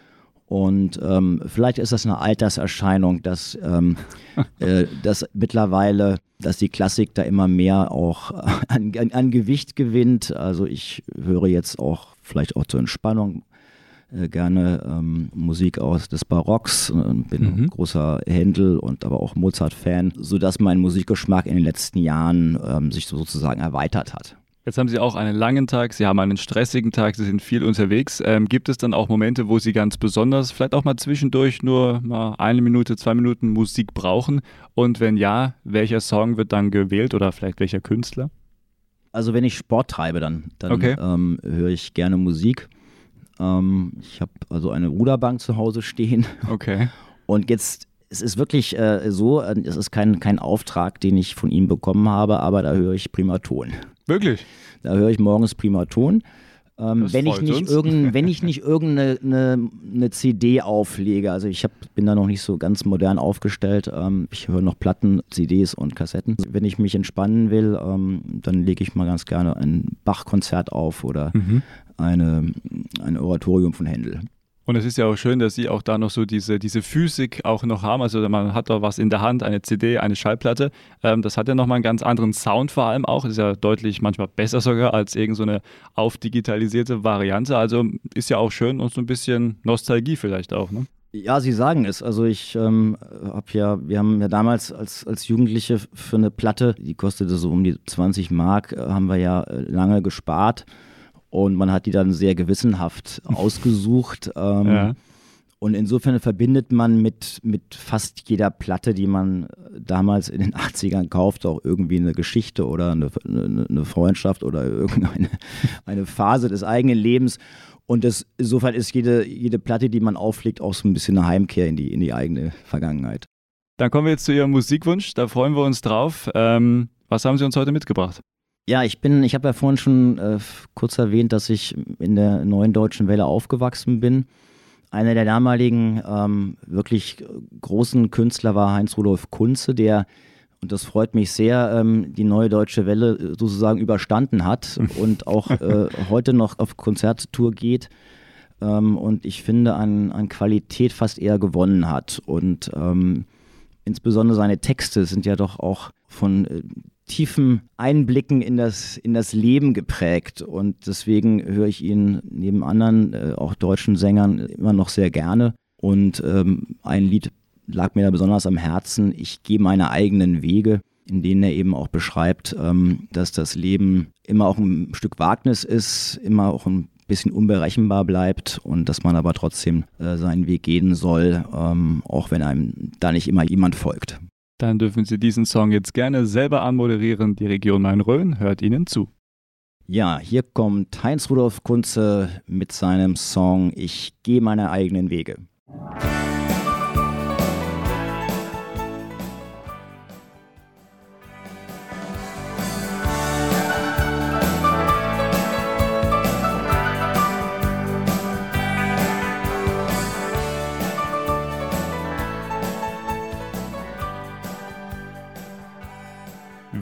Und ähm, vielleicht ist das eine Alterserscheinung, dass, ähm, äh, dass mittlerweile, dass die Klassik da immer mehr auch an, an, an, Gewicht gewinnt. Also ich höre jetzt auch vielleicht auch zur Entspannung äh, gerne ähm, Musik aus des Barocks, äh, bin mhm. großer Händel und aber auch Mozart-Fan, sodass mein Musikgeschmack in den letzten Jahren ähm, sich sozusagen erweitert hat.
Jetzt haben Sie auch einen langen Tag, Sie haben einen stressigen Tag, Sie sind viel unterwegs. Ähm, gibt es dann auch Momente, wo Sie ganz besonders, vielleicht auch mal zwischendurch nur mal eine Minute, zwei Minuten Musik brauchen? Und wenn ja, welcher Song wird dann gewählt oder vielleicht welcher Künstler?
Also wenn ich Sport treibe, dann, dann okay. ähm, höre ich gerne Musik. Ähm, ich habe also eine Ruderbank zu Hause stehen.
Okay.
Und jetzt es ist wirklich äh, so, äh, es ist kein, kein Auftrag, den ich von ihm bekommen habe, aber da höre ich Primaton.
Wirklich?
Da höre ich morgens Primaton. Ähm, wenn, ich nicht wenn ich nicht irgendeine eine, eine CD auflege, also ich hab, bin da noch nicht so ganz modern aufgestellt, ähm, ich höre noch Platten, CDs und Kassetten. Wenn ich mich entspannen will, ähm, dann lege ich mal ganz gerne ein Bach-Konzert auf oder mhm. eine, ein Oratorium von Händel.
Und es ist ja auch schön, dass Sie auch da noch so diese, diese Physik auch noch haben. Also man hat da was in der Hand, eine CD, eine Schallplatte. Ähm, das hat ja nochmal einen ganz anderen Sound vor allem auch. Ist ja deutlich manchmal besser sogar als irgendeine so aufdigitalisierte Variante. Also ist ja auch schön und so ein bisschen Nostalgie vielleicht auch. Ne?
Ja, Sie sagen es. Also ich ähm, habe ja, wir haben ja damals als, als Jugendliche für eine Platte, die kostete so um die 20 Mark, äh, haben wir ja äh, lange gespart und man hat die dann sehr gewissenhaft ausgesucht. Ähm, ja. Und insofern verbindet man mit, mit fast jeder Platte, die man damals in den 80ern kauft, auch irgendwie eine Geschichte oder eine, eine Freundschaft oder irgendeine eine Phase des eigenen Lebens. Und das, insofern ist jede, jede Platte, die man auflegt, auch so ein bisschen eine Heimkehr in die, in die eigene Vergangenheit.
Dann kommen wir jetzt zu Ihrem Musikwunsch. Da freuen wir uns drauf. Ähm, was haben Sie uns heute mitgebracht?
Ja, ich bin, ich habe ja vorhin schon äh, kurz erwähnt, dass ich in der neuen deutschen Welle aufgewachsen bin. Einer der damaligen ähm, wirklich großen Künstler war Heinz Rudolf Kunze, der, und das freut mich sehr, ähm, die neue deutsche Welle sozusagen überstanden hat und auch äh, heute noch auf Konzerttour geht. Ähm, und ich finde, an, an Qualität fast eher gewonnen hat. Und ähm, insbesondere seine Texte sind ja doch auch von äh, tiefen Einblicken in das, in das Leben geprägt. Und deswegen höre ich ihn neben anderen, äh, auch deutschen Sängern, immer noch sehr gerne. Und ähm, ein Lied lag mir da besonders am Herzen. Ich gehe meine eigenen Wege, in denen er eben auch beschreibt, ähm, dass das Leben immer auch ein Stück Wagnis ist, immer auch ein bisschen unberechenbar bleibt und dass man aber trotzdem äh, seinen Weg gehen soll, ähm, auch wenn einem da nicht immer jemand folgt.
Dann dürfen Sie diesen Song jetzt gerne selber anmoderieren. Die Region Main-Rhön hört Ihnen zu.
Ja, hier kommt Heinz Rudolf Kunze mit seinem Song Ich gehe meine eigenen Wege.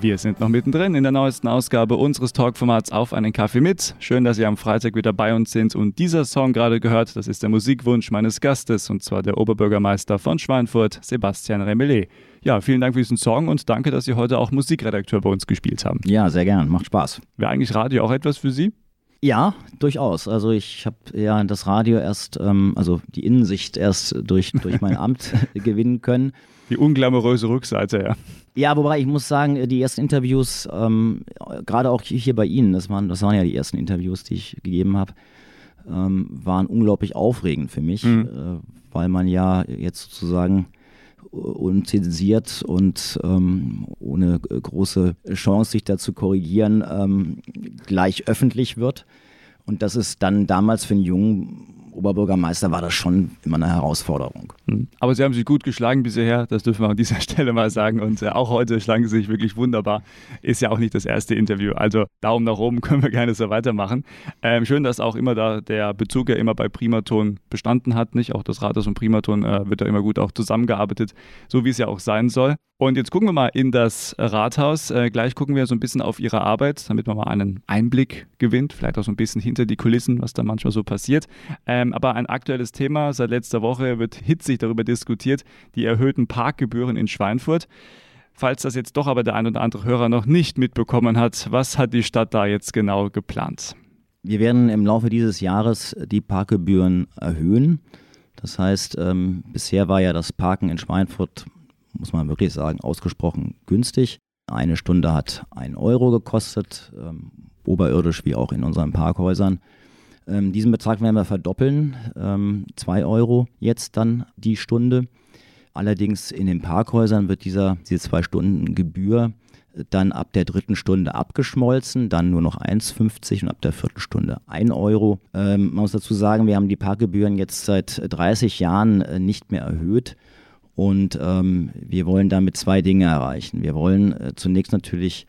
Wir sind noch mittendrin in der neuesten Ausgabe unseres Talkformats Auf einen Kaffee mit. Schön, dass Sie am Freitag wieder bei uns sind und dieser Song gerade gehört, das ist der Musikwunsch meines Gastes und zwar der Oberbürgermeister von Schweinfurt, Sebastian Remelé. Ja, vielen Dank für diesen Song und danke, dass Sie heute auch Musikredakteur bei uns gespielt haben.
Ja, sehr gern, macht Spaß.
Wäre eigentlich Radio auch etwas für Sie?
Ja, durchaus. Also ich habe ja das Radio erst, ähm, also die Innensicht erst durch, durch mein Amt gewinnen können.
Die unglamouröse Rückseite, ja.
Ja, wobei ich muss sagen, die ersten Interviews, ähm, gerade auch hier bei Ihnen, das waren, das waren ja die ersten Interviews, die ich gegeben habe, ähm, waren unglaublich aufregend für mich, mhm. äh, weil man ja jetzt sozusagen unzensiert und ähm, ohne große Chance, sich da zu korrigieren, ähm, gleich öffentlich wird. Und das ist dann damals für einen jungen Oberbürgermeister war das schon immer eine Herausforderung.
Hm. Aber Sie haben sich gut geschlagen bisher, das dürfen wir an dieser Stelle mal sagen. Und äh, auch heute schlagen Sie sich wirklich wunderbar. Ist ja auch nicht das erste Interview. Also Daumen nach oben können wir gerne so weitermachen. Ähm, schön, dass auch immer da der Bezug ja immer bei Primaton bestanden hat. Nicht? Auch das Rathaus und Primaton äh, wird da immer gut auch zusammengearbeitet, so wie es ja auch sein soll. Und jetzt gucken wir mal in das Rathaus. Äh, gleich gucken wir so ein bisschen auf Ihre Arbeit, damit man mal einen Einblick gewinnt, vielleicht auch so ein bisschen hinter die Kulissen, was da manchmal so passiert. Ähm, aber ein aktuelles Thema seit letzter Woche wird hitzig darüber diskutiert, die erhöhten Parkgebühren in Schweinfurt. Falls das jetzt doch aber der ein oder andere Hörer noch nicht mitbekommen hat, was hat die Stadt da jetzt genau geplant?
Wir werden im Laufe dieses Jahres die Parkgebühren erhöhen. Das heißt, ähm, bisher war ja das Parken in Schweinfurt muss man wirklich sagen, ausgesprochen günstig. Eine Stunde hat ein Euro gekostet, ähm, oberirdisch wie auch in unseren Parkhäusern. Ähm, diesen Betrag werden wir verdoppeln, ähm, zwei Euro jetzt dann die Stunde. Allerdings in den Parkhäusern wird dieser, diese zwei Stunden Gebühr dann ab der dritten Stunde abgeschmolzen, dann nur noch 1,50 und ab der vierten Stunde 1 Euro. Ähm, man muss dazu sagen, wir haben die Parkgebühren jetzt seit 30 Jahren äh, nicht mehr erhöht. Und ähm, wir wollen damit zwei Dinge erreichen. Wir wollen äh, zunächst natürlich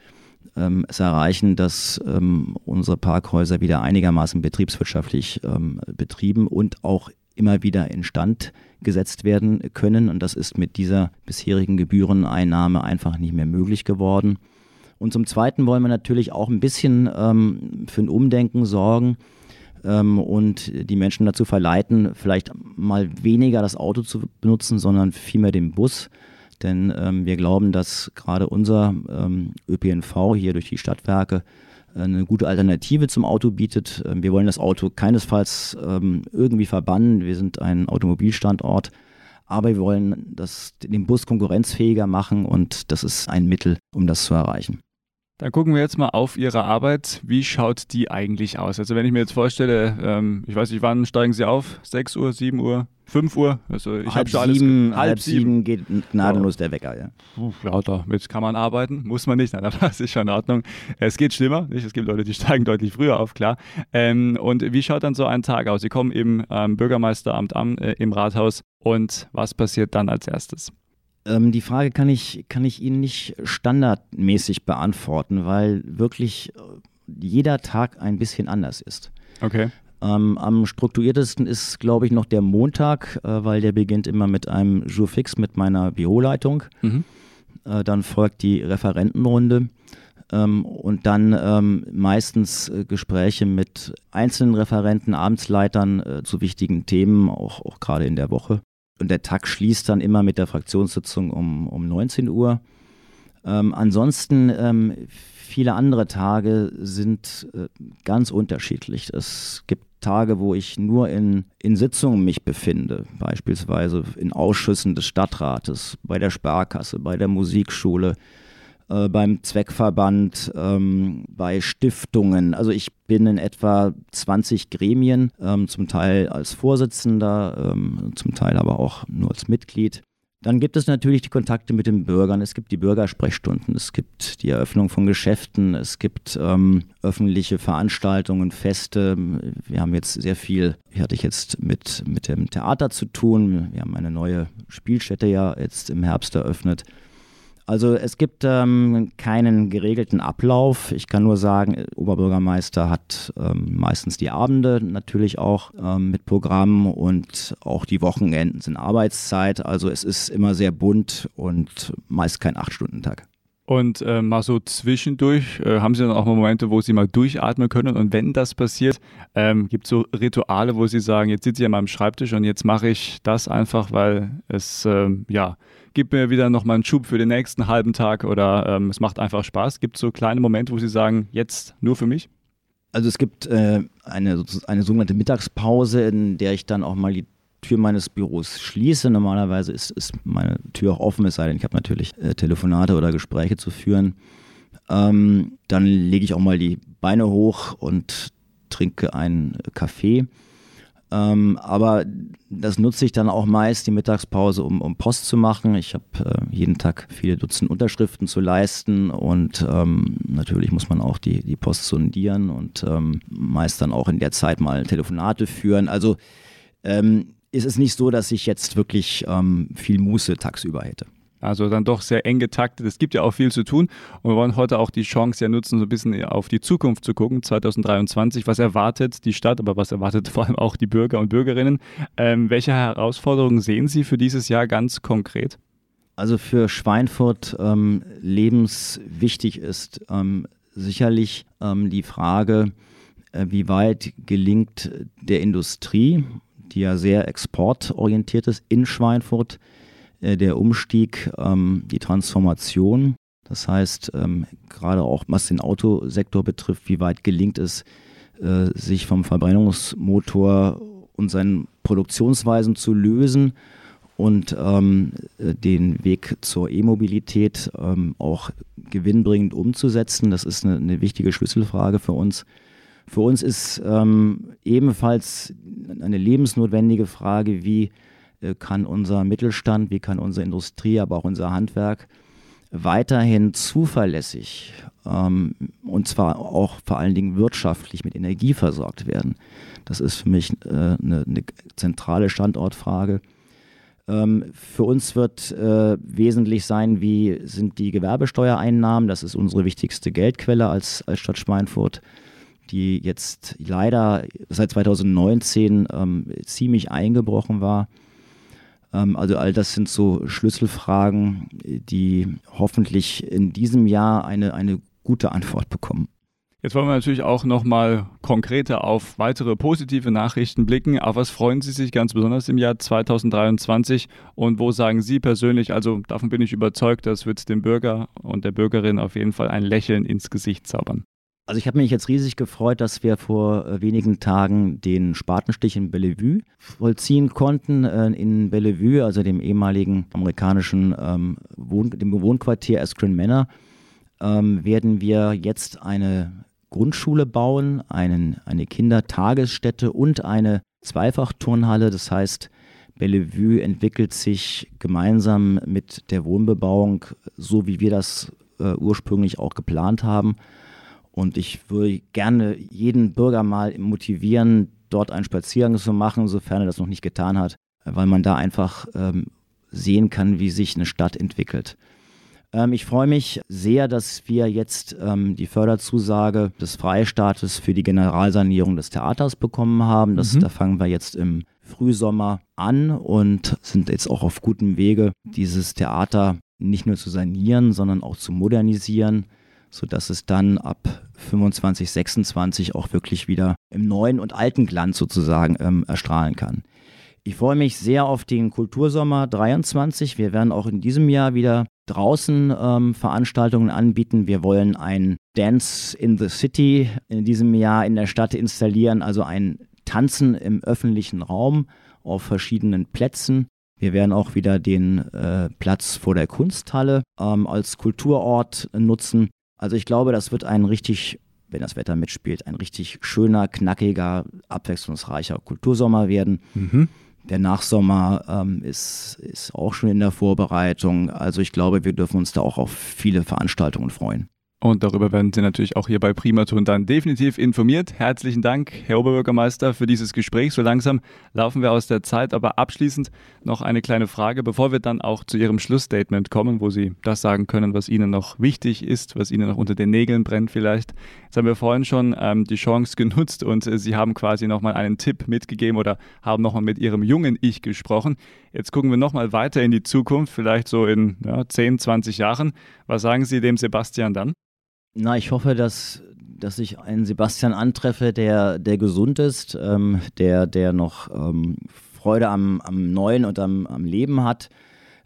ähm, es erreichen, dass ähm, unsere Parkhäuser wieder einigermaßen betriebswirtschaftlich ähm, betrieben und auch immer wieder instand gesetzt werden können. Und das ist mit dieser bisherigen Gebühreneinnahme einfach nicht mehr möglich geworden. Und zum Zweiten wollen wir natürlich auch ein bisschen ähm, für ein Umdenken sorgen ähm, und die Menschen dazu verleiten, vielleicht mal weniger das Auto zu benutzen, sondern vielmehr den Bus. Denn ähm, wir glauben, dass gerade unser ähm, ÖPNV hier durch die Stadtwerke äh, eine gute Alternative zum Auto bietet. Ähm, wir wollen das Auto keinesfalls ähm, irgendwie verbannen. Wir sind ein Automobilstandort. Aber wir wollen das, den Bus konkurrenzfähiger machen und das ist ein Mittel, um das zu erreichen.
Dann gucken wir jetzt mal auf Ihre Arbeit. Wie schaut die eigentlich aus? Also wenn ich mir jetzt vorstelle, ähm, ich weiß nicht, wann steigen Sie auf? 6 Uhr, 7 Uhr, 5 Uhr?
Also ich habe schon alles. Sieben, halb, halb sieben geht gnadenlos der Wecker, ja.
Ja, damit kann man arbeiten, muss man nicht. Nein, das ist schon in Ordnung. Es geht schlimmer, nicht? Es gibt Leute, die steigen deutlich früher auf, klar. Ähm, und wie schaut dann so ein Tag aus? Sie kommen im ähm, Bürgermeisteramt an, äh, im Rathaus. Und was passiert dann als erstes?
Ähm, die Frage kann ich, kann ich Ihnen nicht standardmäßig beantworten, weil wirklich äh, jeder Tag ein bisschen anders ist.
Okay.
Ähm, am strukturiertesten ist, glaube ich, noch der Montag, äh, weil der beginnt immer mit einem Jour fix mit meiner Büroleitung. Mhm. Äh, dann folgt die Referentenrunde. Ähm, und dann ähm, meistens äh, Gespräche mit einzelnen Referenten, Abendsleitern äh, zu wichtigen Themen, auch, auch gerade in der Woche. Und der Tag schließt dann immer mit der Fraktionssitzung um, um 19 Uhr. Ähm, ansonsten ähm, viele andere Tage sind äh, ganz unterschiedlich. Es gibt Tage, wo ich nur in, in Sitzungen mich befinde, beispielsweise in Ausschüssen des Stadtrates, bei der Sparkasse, bei der Musikschule, äh, beim Zweckverband, ähm, bei Stiftungen. Also ich bin in etwa 20 Gremien, ähm, zum Teil als Vorsitzender, ähm, zum Teil aber auch nur als Mitglied. Dann gibt es natürlich die Kontakte mit den Bürgern. Es gibt die Bürgersprechstunden, es gibt die Eröffnung von Geschäften, es gibt ähm, öffentliche Veranstaltungen, Feste. Wir haben jetzt sehr viel, hatte ich jetzt mit, mit dem Theater zu tun. Wir haben eine neue Spielstätte ja jetzt im Herbst eröffnet. Also es gibt ähm, keinen geregelten Ablauf. Ich kann nur sagen, Oberbürgermeister hat ähm, meistens die Abende natürlich auch ähm, mit Programmen und auch die Wochenenden sind Arbeitszeit. Also es ist immer sehr bunt und meist kein Acht-Stunden-Tag.
Und äh, mal so zwischendurch, äh, haben Sie dann auch mal Momente, wo Sie mal durchatmen können? Und wenn das passiert, ähm, gibt es so Rituale, wo Sie sagen, jetzt sitze ich an meinem Schreibtisch und jetzt mache ich das einfach, weil es, ähm, ja, gibt mir wieder nochmal einen Schub für den nächsten halben Tag oder ähm, es macht einfach Spaß. Gibt es so kleine Momente, wo Sie sagen, jetzt nur für mich?
Also es gibt äh, eine, eine sogenannte Mittagspause, in der ich dann auch mal die Tür meines Büros schließe. Normalerweise ist, ist meine Tür auch offen, es sei denn, ich habe natürlich äh, Telefonate oder Gespräche zu führen. Ähm, dann lege ich auch mal die Beine hoch und trinke einen Kaffee. Ähm, aber das nutze ich dann auch meist, die Mittagspause, um, um Post zu machen. Ich habe äh, jeden Tag viele Dutzend Unterschriften zu leisten und ähm, natürlich muss man auch die, die Post sondieren und ähm, meist dann auch in der Zeit mal Telefonate führen. Also ähm, ist es nicht so, dass ich jetzt wirklich ähm, viel Muße tagsüber hätte.
Also dann doch sehr eng getaktet. Es gibt ja auch viel zu tun. Und wir wollen heute auch die Chance ja nutzen, so ein bisschen auf die Zukunft zu gucken, 2023. Was erwartet die Stadt, aber was erwartet vor allem auch die Bürger und Bürgerinnen? Ähm, welche Herausforderungen sehen Sie für dieses Jahr ganz konkret?
Also für Schweinfurt ähm, lebenswichtig ist ähm, sicherlich ähm, die Frage, äh, wie weit gelingt der Industrie, die ja sehr exportorientiert ist, in Schweinfurt, der Umstieg, ähm, die Transformation. Das heißt, ähm, gerade auch was den Autosektor betrifft, wie weit gelingt es, äh, sich vom Verbrennungsmotor und seinen Produktionsweisen zu lösen und ähm, äh, den Weg zur E-Mobilität ähm, auch gewinnbringend umzusetzen. Das ist eine, eine, wichtige Schlüsselfrage für uns. Für uns ist ähm, ebenfalls eine lebensnotwendige Frage, wie äh, kann unser Mittelstand, wie kann unsere Industrie, aber auch unser Handwerk weiterhin zuverlässig ähm, und zwar auch vor allen Dingen wirtschaftlich mit Energie versorgt werden. Das ist für mich äh, eine, eine, zentrale Standortfrage. Ähm, für uns wird äh, wesentlich sein, wie sind die Gewerbesteuereinnahmen. Das ist unsere wichtigste Geldquelle als, als Stadt Schweinfurt, die jetzt leider seit 2019 ähm, ziemlich eingebrochen war. Ähm, also all das sind so Schlüsselfragen, die hoffentlich in diesem Jahr eine, eine gute Antwort bekommen.
Jetzt wollen wir natürlich auch nochmal konkreter auf weitere positive Nachrichten blicken. Auf was freuen Sie sich ganz besonders im Jahr 2023 und wo sagen Sie persönlich, also davon bin ich überzeugt, das wird dem Bürger und der Bürgerin auf jeden Fall ein Lächeln ins Gesicht zaubern.
Also ich habe mich jetzt riesig gefreut, dass wir vor äh, wenigen Tagen den Spatenstich in Bellevue vollziehen konnten. Äh, in Bellevue, also dem ehemaligen amerikanischen ähm, Wohn dem Wohnquartier Askren Manor, ähm, werden wir jetzt eine Grundschule bauen, einen, eine Kindertagesstätte und eine Zweifachturnhalle. Das heißt, Bellevue entwickelt sich gemeinsam mit der Wohnbebauung, so wie wir das äh, ursprünglich auch geplant haben. Und ich würde gerne jeden Bürger mal motivieren, dort einen Spaziergang zu machen, sofern er das noch nicht getan hat, weil man da einfach ähm, sehen kann, wie sich eine Stadt entwickelt. Ähm, ich freue mich sehr, dass wir jetzt ähm, die Förderzusage des Freistaates für die Generalsanierung des Theaters bekommen haben. Das, mhm. Da fangen wir jetzt im Frühsommer an und sind jetzt auch auf gutem Wege, dieses Theater nicht nur zu sanieren, sondern auch zu modernisieren, sodass es dann ab 25, 26 auch wirklich wieder im neuen und alten Glanz sozusagen ähm, erstrahlen kann. Ich freue mich sehr auf den Kultursommer 23. Wir werden auch in diesem Jahr wieder draußen ähm, Veranstaltungen anbieten. Wir wollen ein Dance in the City in diesem Jahr in der Stadt installieren, also ein Tanzen im öffentlichen Raum auf verschiedenen Plätzen. Wir werden auch wieder den äh, Platz vor der Kunsthalle ähm, als Kulturort nutzen. Also ich glaube, das wird ein richtig, wenn das Wetter mitspielt, ein richtig schöner, knackiger, abwechslungsreicher Kultursommer werden. Mhm. Der Nachsommer ähm, ist, ist auch schon in der Vorbereitung. Also ich glaube, wir dürfen uns da auch auf viele Veranstaltungen freuen.
Und darüber werden Sie natürlich auch hier bei Primaton dann definitiv informiert. Herzlichen Dank, Herr Oberbürgermeister, für dieses Gespräch. So langsam laufen wir aus der Zeit, aber abschließend noch eine kleine Frage, bevor wir dann auch zu Ihrem Schlussstatement kommen, wo Sie das sagen können, was Ihnen noch wichtig ist, was Ihnen noch unter den Nägeln brennt vielleicht. Jetzt haben wir vorhin schon ähm, die Chance genutzt und äh, Sie haben quasi nochmal einen Tipp mitgegeben oder haben nochmal mit Ihrem jungen Ich gesprochen. Jetzt gucken wir nochmal weiter in die Zukunft, vielleicht so in ja, 10, 20 Jahren. Was sagen Sie dem Sebastian dann?
Na, ich hoffe, dass, dass ich einen Sebastian antreffe, der, der gesund ist, ähm, der, der noch ähm, Freude am, am Neuen und am, am Leben hat.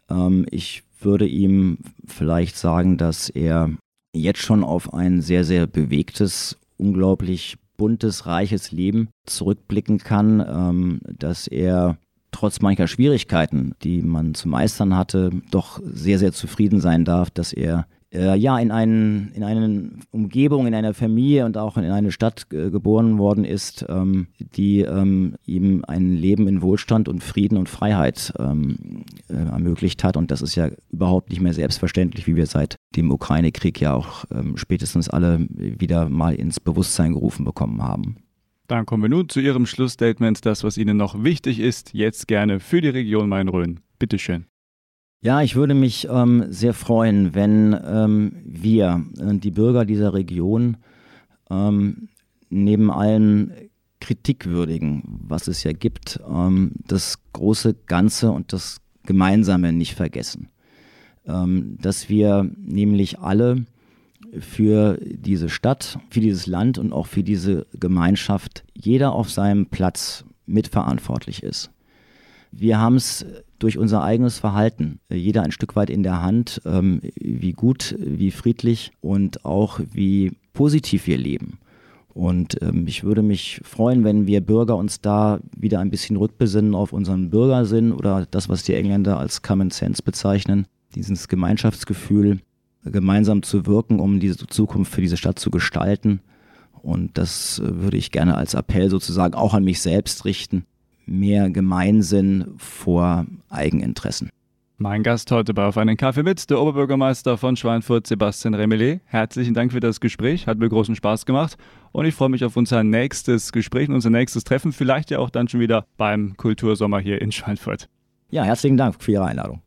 Ähm, ich würde ihm vielleicht sagen, dass er jetzt schon auf ein sehr, sehr bewegtes, unglaublich buntes, reiches Leben zurückblicken kann, ähm, dass er trotz mancher Schwierigkeiten, die man zu meistern hatte, doch sehr, sehr zufrieden sein darf, dass er äh, ja in, einen, in eine Umgebung, in einer Familie und auch in eine Stadt geboren worden ist, ähm, die ähm, ihm ein Leben in Wohlstand und Frieden und Freiheit ähm, äh, ermöglicht hat. Und das ist ja überhaupt nicht mehr selbstverständlich, wie wir seit dem Ukraine-Krieg ja auch ähm, spätestens alle wieder mal ins Bewusstsein gerufen bekommen haben.
Dann kommen wir nun zu Ihrem Schlussstatement, das, was Ihnen noch wichtig ist, jetzt gerne für die Region Main-Rhön. Bitteschön.
Ja, ich würde mich ähm, sehr freuen, wenn ähm, wir, äh, die Bürger dieser Region, ähm, neben allen Kritikwürdigen, was es ja gibt, ähm, das große Ganze und das Gemeinsame nicht vergessen. Ähm, dass wir nämlich alle für diese Stadt, für dieses Land und auch für diese Gemeinschaft jeder auf seinem Platz mitverantwortlich ist. Wir haben es durch unser eigenes Verhalten, äh, jeder ein Stück weit in der Hand, ähm, wie gut, wie friedlich und auch wie positiv wir leben. Und ähm, ich würde mich freuen, wenn wir Bürger uns da wieder ein bisschen rückbesinnen auf unseren Bürgersinn oder das, was die Engländer als Common Sense bezeichnen, dieses Gemeinschaftsgefühl, gemeinsam zu wirken, um diese Zukunft für diese Stadt zu gestalten. Und das äh, würde ich gerne als Appell sozusagen auch an mich selbst richten, mehr Gemeinsinn vor Eigeninteressen.
Mein Gast heute bei Auf einen Kaffee mit, der Oberbürgermeister von Schweinfurt, Sebastian Remelé. Herzlichen Dank für das Gespräch, hat mir großen Spaß gemacht und ich freue mich auf unser nächstes Gespräch, unser nächstes Treffen, vielleicht ja auch dann schon wieder beim Kultursommer hier in Schweinfurt.
Ja, herzlichen Dank für Ihre Einladung.